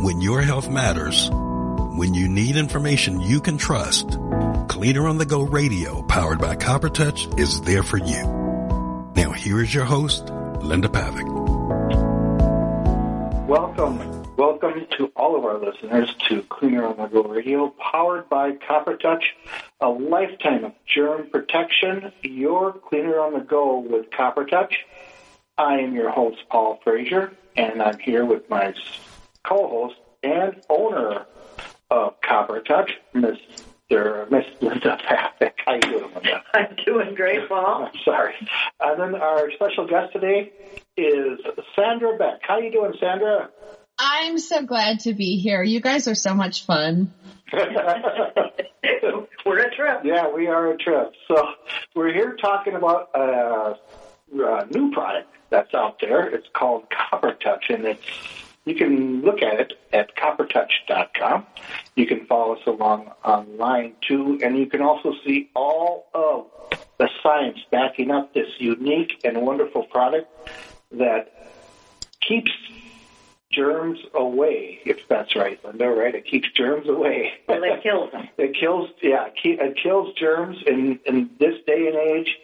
When your health matters, when you need information you can trust, Cleaner on the Go Radio powered by Copper Touch is there for you. Now here is your host, Linda Pavick. Welcome, welcome to all of our listeners to Cleaner on the Go Radio, powered by Copper Touch, a lifetime of germ protection. Your Cleaner on the Go with Copper Touch. I am your host, Paul Frazier, and I'm here with my co-host and owner of Copper Touch, Mr. Uh, Miss Linda Pavick. How you doing, Linda? I'm doing great, Paul. I'm sorry. And then our special guest today is Sandra Beck. How you doing, Sandra? I'm so glad to be here. You guys are so much fun. We're a trip. Yeah, we are a trip. So we're here talking about a, a new product that's out there. It's called Copper Touch, and it's you can look at it at coppertouch.com. You can follow us along online too, and you can also see all of the science backing up this unique and wonderful product that keeps germs away, if that's right, Linda, right? It keeps germs away. Well, it kills them. it kills, yeah, it kills germs. In, in this day and age,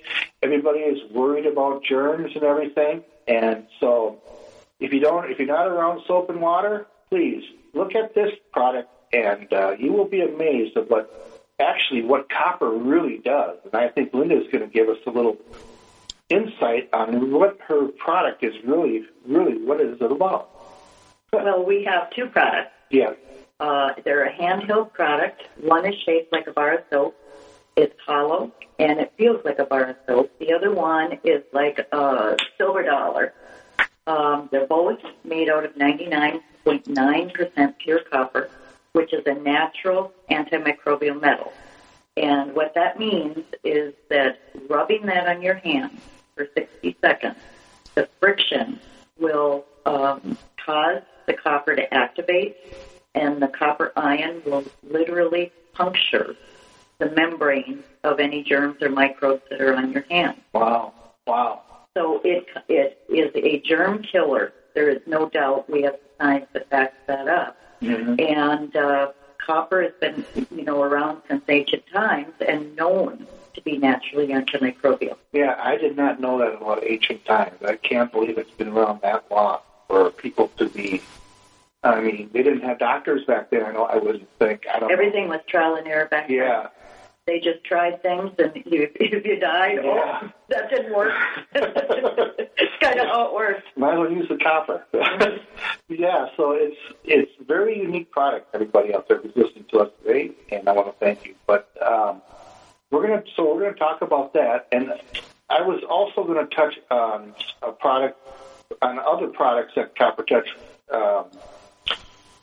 everybody is worried about germs and everything. And so if you don't, if you're not around soap and water, please look at this product and uh, you will be amazed at what actually what copper really does. And I think Linda is going to give us a little insight on what her product is really, really what is it about. Well, we have two products. Yeah. Uh, they're a handheld product. One is shaped like a bar of soap. It's hollow and it feels like a bar of soap. The other one is like a silver dollar. Um, they're both made out of 99.9% pure copper, which is a natural antimicrobial metal. And what that means is that rubbing that on your hand for 60 seconds, the friction will um, cause the copper to activate, and the copper ion will literally puncture the membrane of any germs or microbes that are on your hand. Wow. Wow. So it it is a germ killer. There is no doubt. We have science that backs that up. Mm-hmm. And uh, copper has been, you know, around since ancient times and known to be naturally antimicrobial. Yeah, I did not know that about ancient times. I can't believe it's been around that long for people to be. I mean, they didn't have doctors back then. I know. I wouldn't think. I don't. Everything was trial and error back then. Yeah. They just tried things, and you, if you died, Yeah. oh, that didn't work. it's kind of how it works. Might as well use the copper. yeah, so it's it's a very unique product. Everybody out there who's listening to us today, and I want to thank you. But um, we're gonna so we're gonna talk about that, and I was also going to touch on a product on other products that Copper Touch. Um,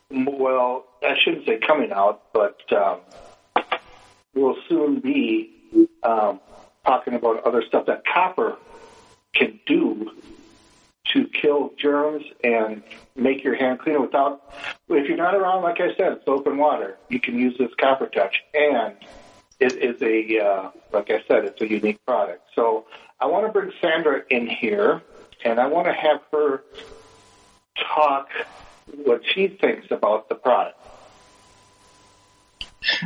well, I shouldn't say coming out, but um, will soon be um, talking about other stuff that copper can do to kill germs and make your hand cleaner without if you're not around like i said soap and water. You can use this copper touch. And it is a uh, like i said it's a unique product. So i want to bring sandra in here and i want to have her talk what she thinks about the product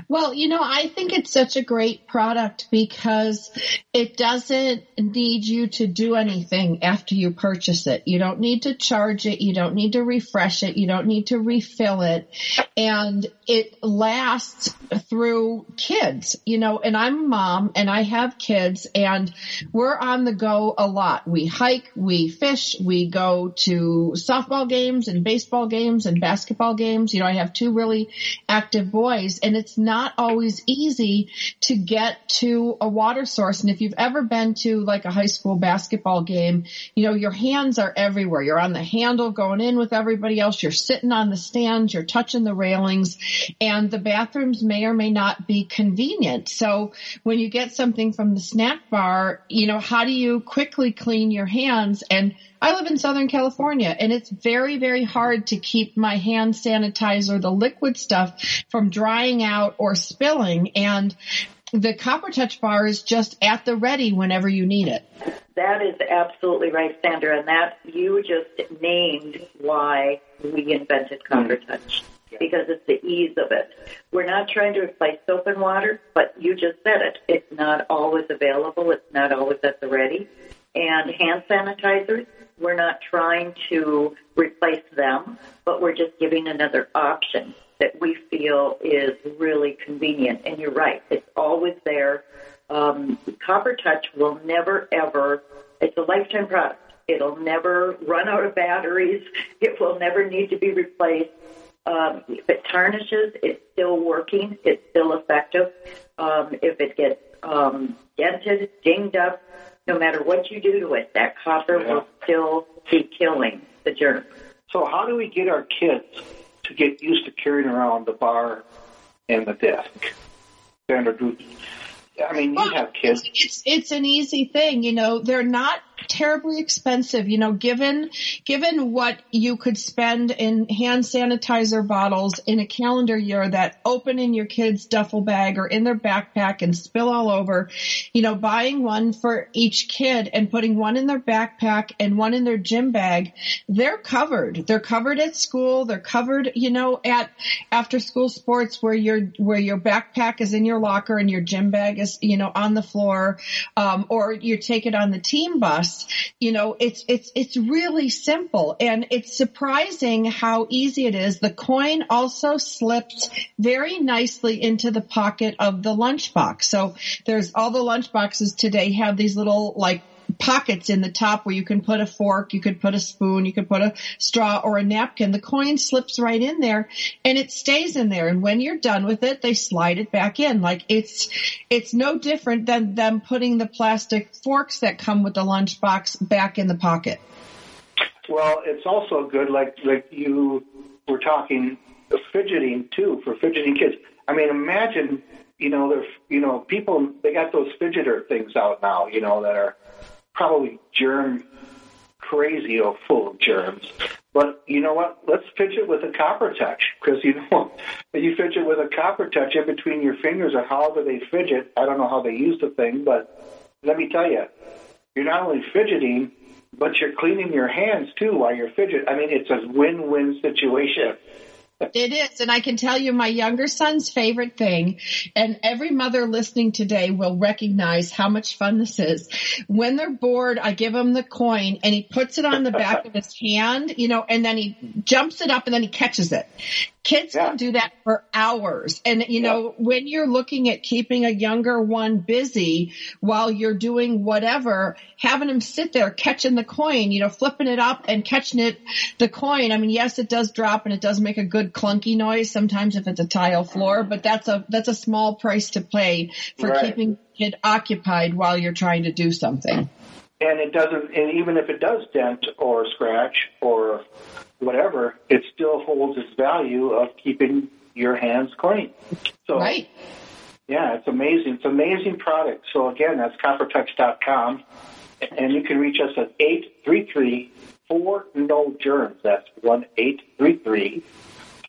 Well, you know, I think it's such a great product because it doesn't need you to do anything after you purchase it. You don't need to charge it. You don't need to refresh it. You don't need to refill it. And it lasts through kids, you know, and I'm a mom and I have kids and we're on the go a lot. We hike, we fish, we go to softball games and baseball games and basketball games. You know, I have two really active boys and it's not always easy to get to a water source. And if you've ever been to like a high school basketball game, you know, your hands are everywhere. You're on the handle going in with everybody else. You're sitting on the stands. You're touching the railings and the bathrooms may or may not be convenient. So when you get something from the snack bar, you know, how do you quickly clean your hands? And I live in Southern California and it's very, very hard to keep my hand sanitizer, the liquid stuff from drying out or spilling. And the Copper Touch bar is just at the ready whenever you need it. That is absolutely right, Sandra, and that you just named why we invented Copper mm-hmm. Touch because it's the ease of it. We're not trying to replace soap and water, but you just said it. It's not always available. It's not always at the ready. And hand sanitizers, we're not trying to replace them, but we're just giving another option that we feel is really convenient. And you're right, it's always there. Um, Copper Touch will never ever, it's a lifetime product. It'll never run out of batteries. It will never need to be replaced. Um, if it tarnishes, it's still working. It's still effective. Um, if it gets um, dented, dinged up, no matter what you do to it, that copper Yeah. will still be killing the germs. So how do we get our kids to get used to carrying around the bar and the desk? Sandra, do I mean, you Well, have kids. It's it's an easy thing, you know. They're not terribly expensive, you know. Given given what you could spend in hand sanitizer bottles in a calendar year that open in your kid's duffel bag or in their backpack and spill all over, you know, buying one for each kid and putting one in their backpack and one in their gym bag, they're covered. They're covered at school. They're covered, you know, at after school sports where your where your backpack is in your locker and your gym bag is, you know, on the floor, um, or you take it on the team bus. You know, it's it's it's really simple and it's surprising how easy it is. The coin also slipped very nicely into the pocket of the lunchbox. So there's all the lunchboxes today have these little like pockets in the top where you can put a fork, you could put a spoon, you could put a straw or a napkin. The coin slips right in there and it stays in there. And when you're done with it, they slide it back in. Like it's, it's no different than them putting the plastic forks that come with the lunchbox back in the pocket. Well, it's also good, like like you were talking, fidgeting too for fidgeting kids. I mean, imagine, you know, there's, you know, people they got those fidgeter things out now, you know, that are probably germ crazy or full of germs. But you know what? Let's fidget with a copper touch because you know if you fidget with a copper touch in between your fingers or however they fidget. I don't know how they use the thing, but let me tell you, you're not only fidgeting, but you're cleaning your hands too while you're fidgeting. I mean, it's a win-win situation. It is. And I can tell you my younger son's favorite thing, and every mother listening today will recognize how much fun this is. When they're bored, I give him the coin and he puts it on the back of his hand, you know, and then he jumps it up and then he catches it. Kids Yeah. can do that for hours. And, you know, when you're looking at keeping a younger one busy while you're doing whatever, having him sit there catching the coin, you know, flipping it up and catching it, the coin. I mean, yes, it does drop and it does make a good clunky noise sometimes if it's a tile floor, but that's a, that's a small price to pay for Right. keeping the kid occupied while you're trying to do something. And it doesn't, and even if it does dent or scratch or whatever, it still holds its value of keeping your hands clean. So, Right? yeah, it's amazing. It's an amazing product. So again, that's coppertouch.com. And you can reach us at 833 4 no germs. That's 1 833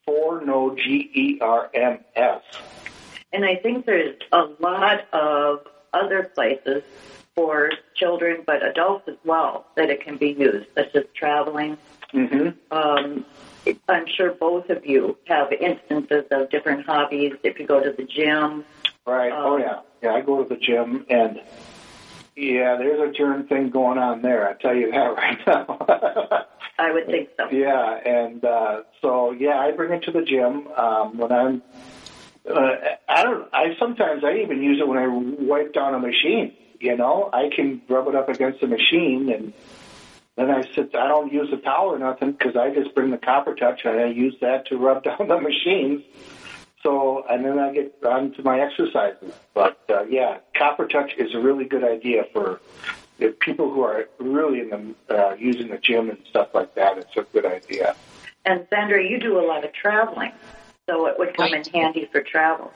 4 no G E R M S. And I think there's a lot of other places for children, but adults as well, that it can be used, such as traveling. Mm-hmm. Um, I'm sure both of you have instances of different hobbies. If you go to the gym, Right. oh Um, yeah. Yeah. I go to the gym and yeah, there's a germ thing going on there. I tell you that right now. I would think so. yeah, and uh, so yeah, I bring it to the gym um, when I'm. Uh, I don't. I sometimes I even use it when I wipe down a machine. You know, I can rub it up against the machine and. Then I sit. I don't use a towel or nothing because I just bring the copper touch and I use that to rub down the machines. So, and then I get on to my exercises. But uh, yeah, Copper Touch is a really good idea for the people who are really in the uh, using the gym and stuff like that. It's a good idea. And Sandra, you do a lot of traveling, so it would come Right. in handy for travel.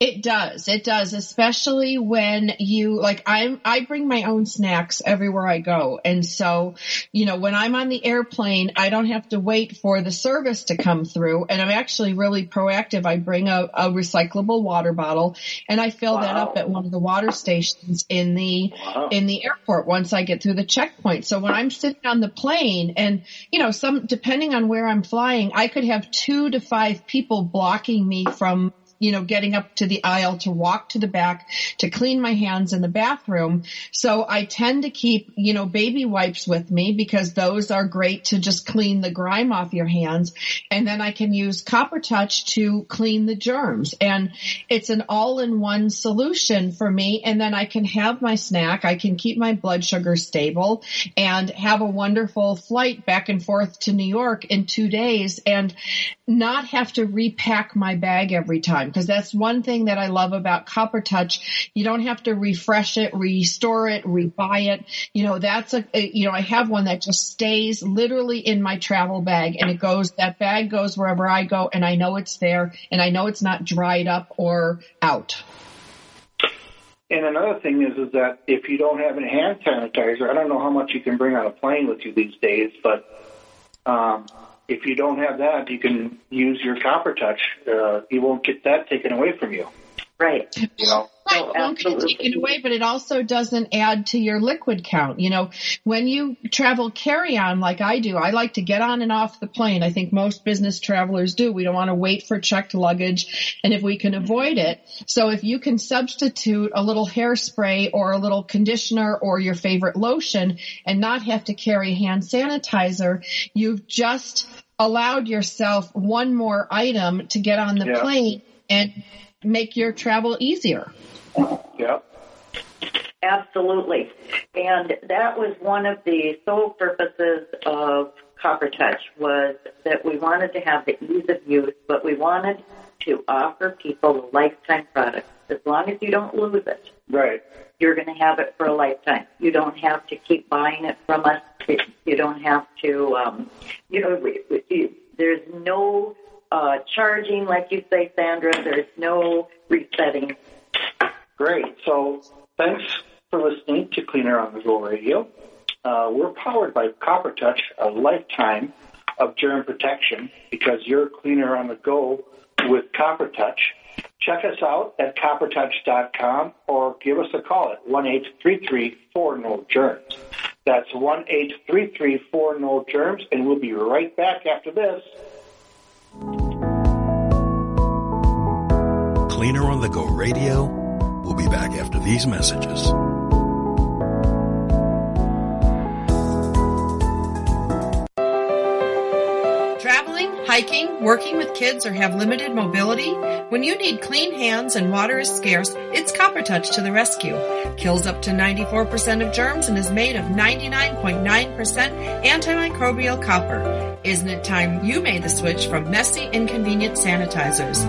It does. It does, especially when you like I'm I bring my own snacks everywhere I go. And so, you know, when I'm on the airplane, I don't have to wait for the service to come through and I'm actually really proactive. I bring a, a recyclable water bottle and I fill wow. that up at one of the water stations in the wow. in the airport once I get through the checkpoint. So when I'm sitting on the plane and, you know, some depending on where I'm flying, I could have 2 to 5 people blocking me from you know, getting up to the aisle to walk to the back to clean my hands in the bathroom. So I tend to keep, you know, baby wipes with me because those are great to just clean the grime off your hands. And then I can use Copper Touch to clean the germs. And it's an all-in-one solution for me. And then I can have my snack. I can keep my blood sugar stable and have a wonderful flight back and forth to New York in two days and not have to repack my bag every time because that's one thing that I love about Copper Touch. You don't have to refresh it, restore it, rebuy it. You know, that's a, a, you know, I have one that just stays literally in my travel bag and it goes, that bag goes wherever I go and I know it's there and I know it's not dried up or out. And another thing is, is that if you don't have any hand sanitizer, I don't know how much you can bring on a plane with you these days, but um, if you don't have that, you can use your copper touch. Uh, you won't get that taken away from you. Right. You know. Right, it won't get taken away, but it also doesn't add to your liquid count. You know, when you travel carry on like I do, I like to get on and off the plane. I think most business travelers do. We don't want to wait for checked luggage. And if we can avoid it, so if you can substitute a little hairspray or a little conditioner or your favorite lotion and not have to carry hand sanitizer, you've just allowed yourself one more item to get on the yeah. plane and make your travel easier. Yeah. Absolutely. And that was one of the sole purposes of Copper Touch was that we wanted to have the ease of use, but we wanted to offer people a lifetime product. As long as you don't lose it. Right. You're going to have it for a lifetime. You don't have to keep buying it from us. You don't have to, um, you know, there's no uh, charging, like you say, Sandra. There's no resetting. Great. So thanks for listening to Cleaner on the Go Radio. Uh, we're powered by Copper Touch, a lifetime of germ protection because you're cleaner on the go with Copper Touch. Check us out at coppertouch.com or give us a call at 1 833 4 No Germs. That's 1 833 4 No Germs, and we'll be right back after this. Cleaner on the Go Radio. We'll be back after these messages. Traveling, hiking, working with kids, or have limited mobility? When you need clean hands and water is scarce, it's Copper Touch to the rescue. Kills up to 94% of germs and is made of 99.9% antimicrobial copper. Isn't it time you made the switch from messy, inconvenient sanitizers?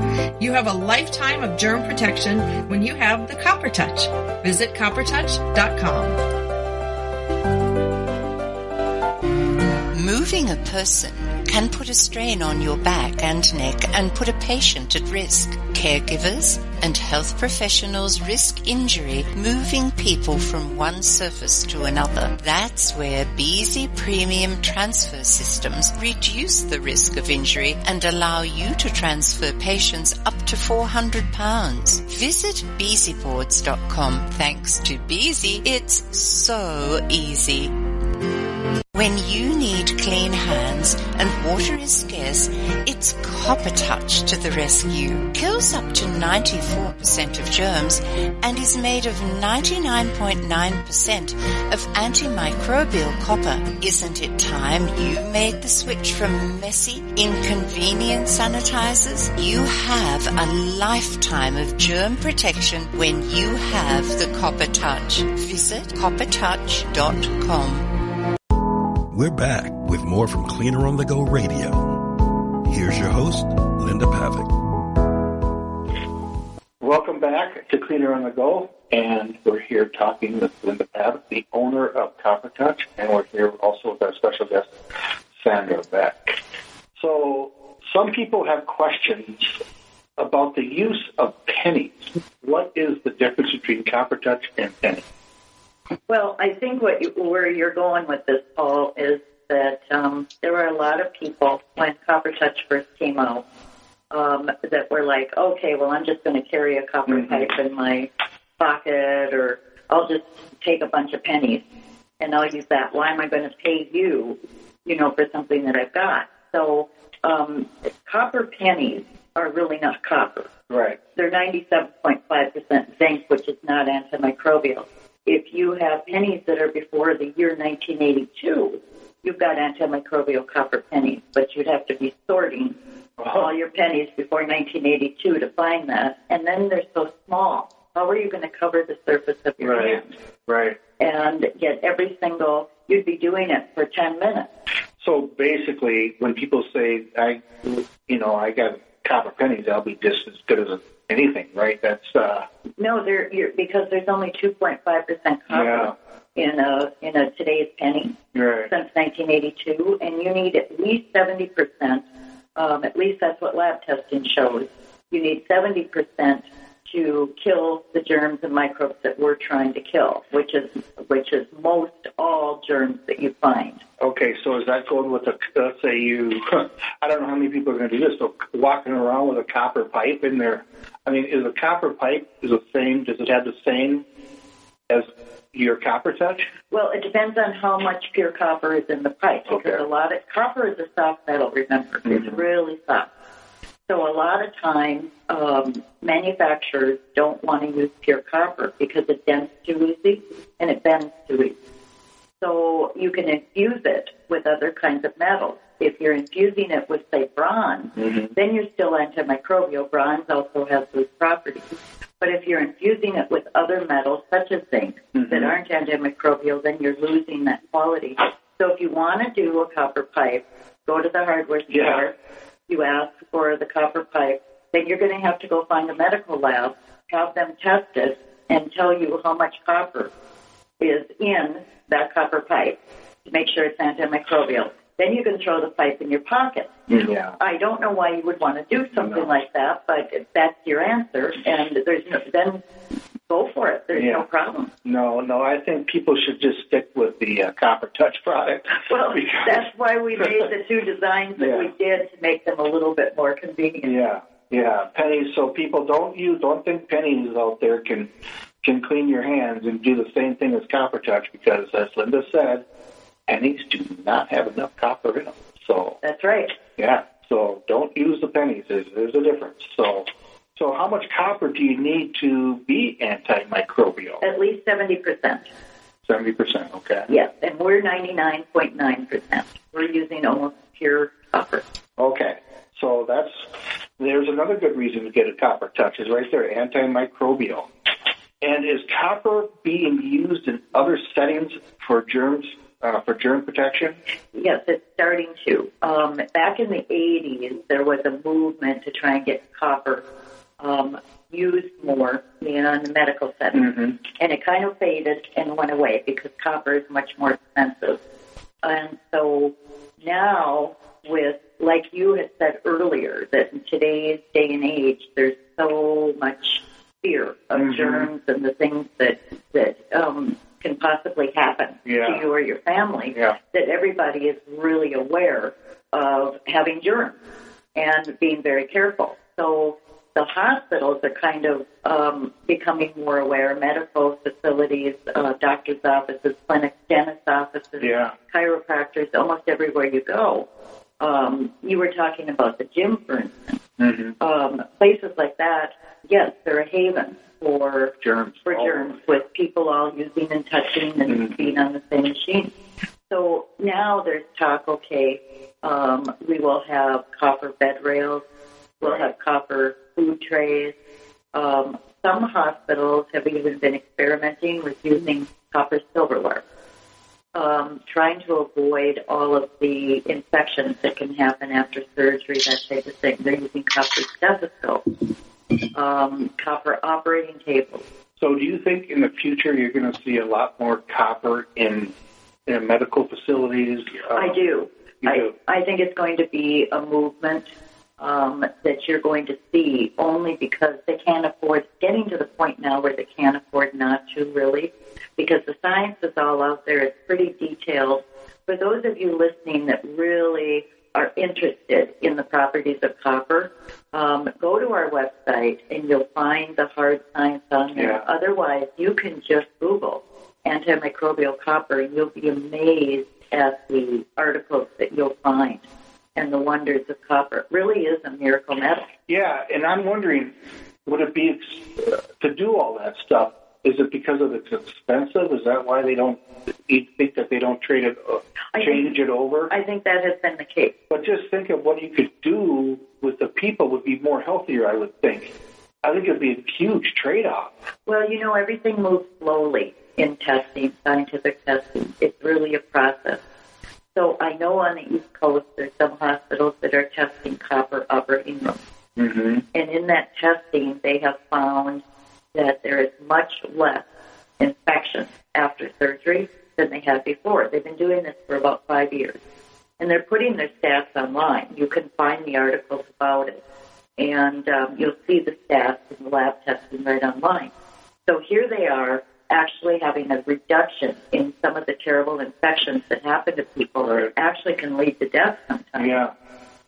You have a lifetime of germ protection when you have the Copper Touch. Visit coppertouch.com. Moving a person can put a strain on your back and neck and put a patient at risk. Caregivers and health professionals risk injury moving people from one surface to another. That's where Beasy Premium Transfer Systems reduce the risk of injury and allow you to transfer patients up to 400 pounds. Visit beasyboards.com. Thanks to Beasy, it's so easy. When you need clean hands and water is scarce, it's Copper Touch to the rescue. Kills up to 94% of germs and is made of 99.9% of antimicrobial copper. Isn't it time you made the switch from messy, inconvenient sanitizers? You have a lifetime of germ protection when you have the Copper Touch. Visit coppertouch.com. We're back with more from Cleaner on the Go Radio. Here's your host, Linda Pavick. Welcome back to Cleaner on the Go, and we're here talking with Linda Pavick, the owner of Copper Touch, and we're here also with our special guest, Sandra Beck. So, some people have questions about the use of pennies. What is the difference between copper touch and penny? Well, I think what you, where you're going with this, Paul, is that um, there were a lot of people when Copper Touch first came out um, that were like, okay, well, I'm just going to carry a copper Mhm. pipe in my pocket, or I'll just take a bunch of pennies and I'll use that. Why am I going to pay you, you know, for something that I've got? So, um, copper pennies are really not copper Right. they're 97.5% zinc, which is not antimicrobial. If you have pennies that are before the year 1982, you've got antimicrobial copper pennies, but you'd have to be sorting uh-huh. all your pennies before 1982 to find that. And then they're so small. How are you going to cover the surface of your Right. hand Right. and get every single? You'd be doing it for 10 minutes. So basically, when people say, "I, you know, I got copper pennies," I'll be just as good as anything, right? That's uh, No, they're you're, because there's only 2.5% copper yeah. in a in a today's penny. right. since 1982, and you need at least 70%. Um, at least that's what lab testing shows. You need 70% to kill the germs and microbes that we're trying to kill, which is which is most all germs that you find. Okay, so is that going with a? Let's say you, I don't know how many people are going to do this. So walking around with a copper pipe in there. I mean, is a copper pipe is the same? Does it have the same as your copper touch? Well, it depends on how much pure copper is in the pipe Okay. because a lot of copper is a soft metal. Remember, it's Mhm. really soft. So a lot of times, um, manufacturers don't want to use pure copper because it dents too easy and it bends too easy. So you can infuse it with other kinds of metals. If you're infusing it with, say, bronze, Mhm. then you're still antimicrobial. Bronze also has those properties. But if you're infusing it with other metals, such as zinc, that Mhm. aren't antimicrobial, then you're losing that quality. So if you want to do a copper pipe, go to the hardware store, Yeah. You ask for the copper pipe, then you're going to have to go find a medical lab, have them test it, and tell you how much copper is in that copper pipe to make sure it's antimicrobial. Then you can throw the pipe in your pocket. Mm, yeah. I don't know why you would want to do something No. like that, but that's your answer, and there's no, then go for it. There's Yeah. no problem. No, no. I think people should just stick with the uh, copper touch product. Well, Because- that's why we made the two designs that Yeah. we did to make them a little bit more convenient. Yeah, yeah, pennies. So people don't use, don't think pennies out there can can clean your hands and do the same thing as copper touch because, as Linda said, pennies do not have enough copper in them. So That's right. yeah, so don't use the pennies. There's, there's a difference. So so how much copper do you need to be antimicrobial? At least 70%. Seventy percent. Okay. Yes, and we're 99.9%. We're using almost pure copper. Okay. So that's there's another good reason to get a copper touch is right there, antimicrobial. And is copper being used in other settings for germs uh, for germ protection? Yes, it's starting to. Um, back in the 80s, there was a movement to try and get copper um, used more in the medical settings. Mm-hmm. and it kind of faded and went away because copper is much more expensive. And so now, with like you had said earlier, that in today's day and age, there's so much fear of Mhm. germs and the things that that um, can possibly happen Yeah. to you or your family. Yeah. That everybody is really aware of having germs and being very careful. So the hospitals are kind of um, becoming more aware. Medical facilities, uh, doctors' offices, clinics, dentist offices, Yeah. chiropractors, almost everywhere you go. Um, you were talking about the gym, for instance. Mm-hmm. Um, places like that, yes, they're a haven for Germs. for Oh. germs with people all using and touching and Mhm. being on the same machine. So now there's talk, okay, um, we will have copper bed rails, we'll Right. have copper food trays. Um, some hospitals have even been experimenting with using copper silverware, um, trying to avoid all of the infections that can happen after surgery, that type of thing. They're using copper stethoscopes, um, copper operating tables. So do you think in the future you're going to see a lot more copper in in medical facilities? I do. I, do. I think it's going to be a movement um, that you're going to see only because they can't afford getting to the point now where they can't afford not to really because the science is all out there. It's pretty detailed. For those of you listening that really are interested in the properties of copper, um, go to our website and you'll find the hard science on there. Yeah. Otherwise, you can just Google antimicrobial copper and you'll be amazed at the articles that you'll find and the wonders of copper. It really is a miracle metal. Yeah, and I'm wondering, would it be ex- to do all that stuff? Is it because of it's expensive? Is that why they don't? You think that they don't trade it, uh, change it over? I think that has been the case. But just think of what you could do with the people would be more healthier. I would think. I think it'd be a huge trade-off. Well, you know, everything moves slowly in testing, scientific testing. It's really a process. So I know on the East Coast there's some hospitals that are testing copper operating rooms. Mm-hmm. And in that testing, they have found that there is much less infection after surgery than they had before. They've been doing this for about five years. And they're putting their stats online. You can find the articles about it. And um, you'll see the stats in the lab testing right online. So here they are actually having a reduction in some of the terrible infections that happen to people Right. that actually can lead to death sometimes. Yeah.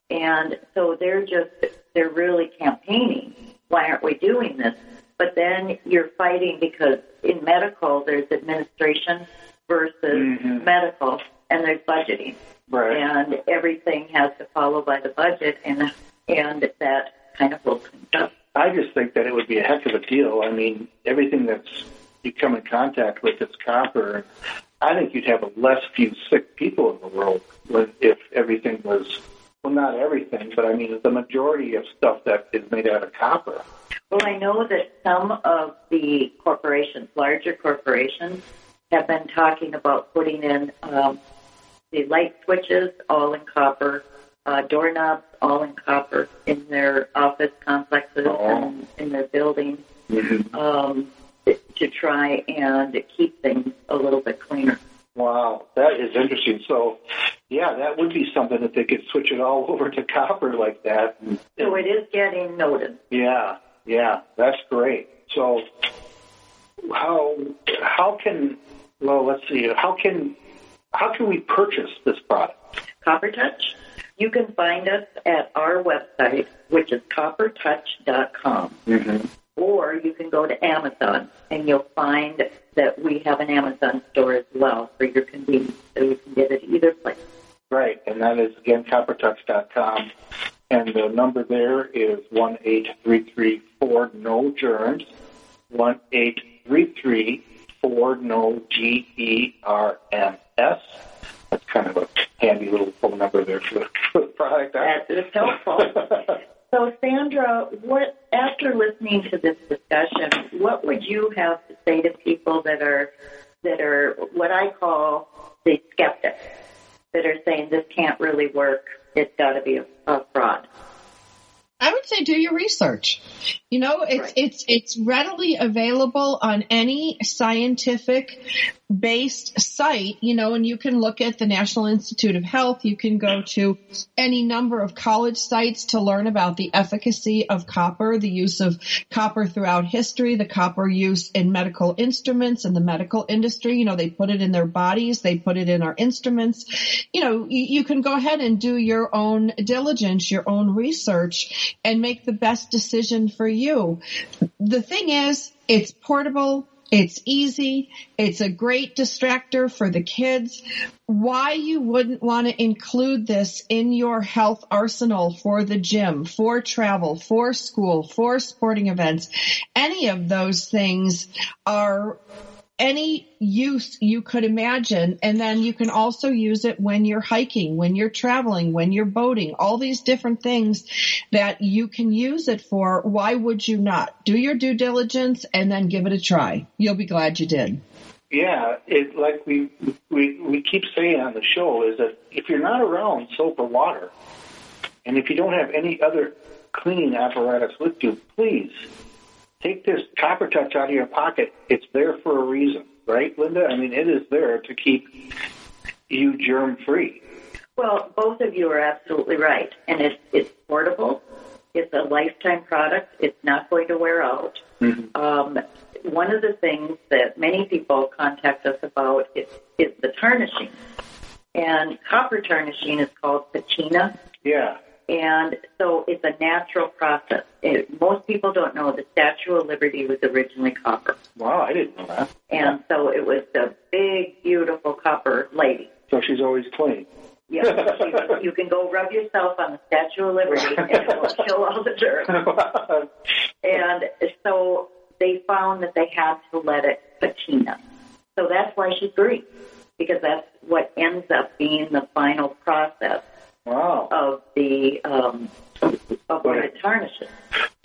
And so they're just, they're really campaigning. Why aren't we doing this? But then you're fighting because in medical, there's administration versus Mhm. medical, and there's budgeting. Right. And everything has to follow by the budget, and, and that kind of things up. I just think that it would be a heck of a deal. I mean, everything that's you come in contact with is copper. I think you'd have a less few sick people in the world if everything was, well, not everything, but I mean, the majority of stuff that is made out of copper. Well, I know that some of the corporations, larger corporations, have been talking about putting in um, the light switches all in copper, uh, doorknobs all in copper in their office complexes Oh. and in their buildings um, to try and keep things a little bit cleaner. Wow, that is interesting. So, yeah, that would be something that they could switch it all over to copper like that. So it is getting noticed. Yeah, yeah, that's great. So, how how can well, let's see, how can how can we purchase this product? Copper Touch. You can find us at our website, which is coppertouch.com. Mm-hmm. Can go to Amazon and you'll find that we have an Amazon store as well for your convenience, so you can get it either place. Right, and that is again coppertouch.com, and the number there is one eight three three four no germs, one eight three three four no G E R M S. That's kind of a handy little phone number there for the, for the product. That is helpful. So, Sandra, what after listening to this discussion, what would you have to say to people that are that are what I call the skeptics that are saying this can't really work? It's got to be a, a fraud. I would say do your research. You know, it's Right. it's it's readily available on any scientific based site, you know, and you can look at the National Institute of Health, you can go to any number of college sites to learn about the efficacy of copper, the use of copper throughout history, the copper use in medical instruments and the medical industry, you know, they put it in their bodies, they put it in our instruments. You know, you, you can go ahead and do your own diligence, your own research and make the best decision for you. The thing is, it's portable. It's easy. It's a great distractor for the kids. Why you wouldn't want to include this in your health arsenal for the gym, for travel, for school, for sporting events, any of those things are any use you could imagine. And then you can also use it when you're hiking, when you're traveling, when you're boating, all these different things that you can use it for. Why would you not? Do your due diligence and then give it a try. You'll be glad you did. Yeah, it like we we we keep saying on the show is that if you're not around soap or water, and if you don't have any other cleaning apparatus with you, please take this copper touch out of your pocket. It's there for a reason, right, Linda? I mean, it is there to keep you germ free. Well, both of you are absolutely right, and it's it's portable. It's a lifetime product. It's not going to wear out. Um, one of the things that many people contact us about is, is the tarnishing, and copper tarnishing is called patina. Yeah. And so it's a natural process. It, most people don't know the Statue of Liberty was originally copper. Wow, I didn't know that. And so it was the big, beautiful copper lady. So she's always clean. Yeah, you, you can go rub yourself on the Statue of Liberty and it will kill all the dirt. And so they found that they had to let it patina. So that's why she's green, because that's what ends up being the final process wow. of the um, of when it tarnishes.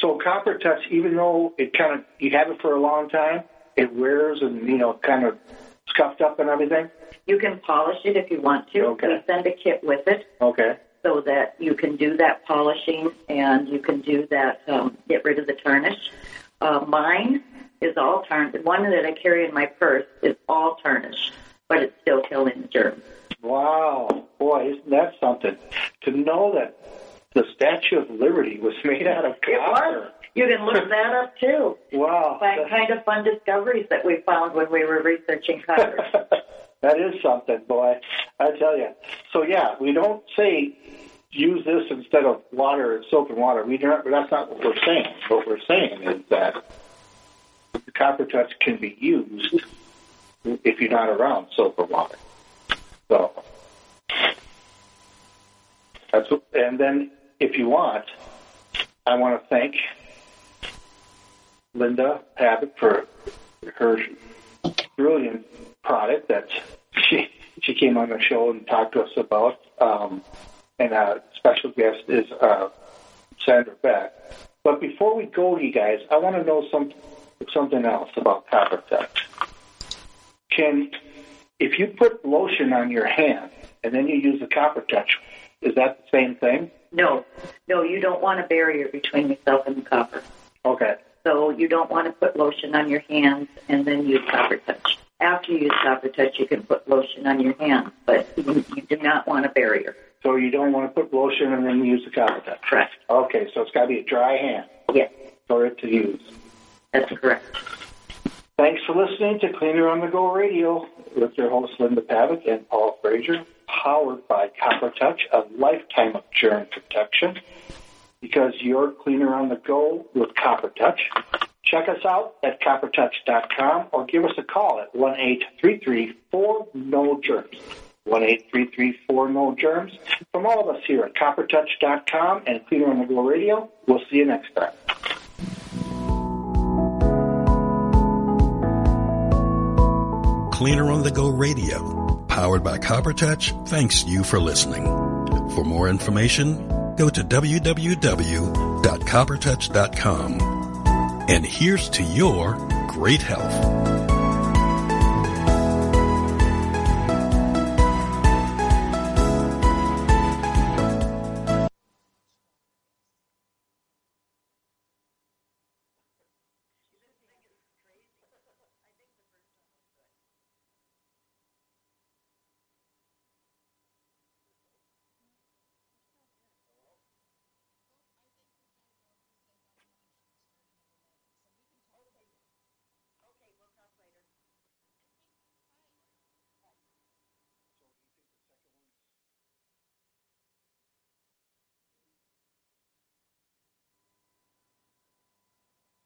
So copper touch, even though it kind of you have it for a long time, it wears and you know kind of scuffed up and everything. You can polish it if you want to. Okay. We send a kit with it Okay. so that you can do that polishing and you can do that, um, get rid of the tarnish. Uh, mine is all tarnished. One that I carry in my purse is all tarnished, but it's still killing the germs. Wow, boy, isn't that something? To know that the Statue of Liberty was made out of It copper. was. You can look that up too. Wow. Find kind of fun discoveries that we found when we were researching copper. that is something, boy. I tell you. So yeah, we don't say use this instead of water, and soap and water. We don't. That's not what we're saying. What we're saying is that the copper touch can be used if you're not around soap or water. So that's what, and then if you want, I want to thank Linda Pavitt for her brilliant product that she she came on the show and talked to us about. Um, and our special guest is uh, Sandra Beck. But before we go, you guys, I want to know some something else about Copper Touch. Can if you put lotion on your hand and then you use the Copper Touch, is that the same thing? no, no, you don't want a barrier between yourself and the copper. Okay. So you don't want to put lotion on your hands and then use copper touch. After you use copper touch, you can put lotion on your hands, but you, you do not want a barrier. So you don't want to put lotion and then use the Copper Touch. Correct. Okay, so it's got to be a dry hand Yes, for it to use. that's correct. Thanks for listening to Cleaner on the Go Radio with your hosts Linda Pavitt and Paul Frazier, powered by Copper Touch, a lifetime of germ protection. Because you're cleaner on the go with Copper Touch. Check us out at coppertouch.com or give us a call at 1 833 no germs. 1 833 no germs. From all of us here at coppertouch.com and Cleaner on the Go Radio, we'll see you next time. Cleaner on the Go Radio, powered by Copper Touch, thanks you for listening. For more information, go to www.coppertouch.com. And here's to your great health.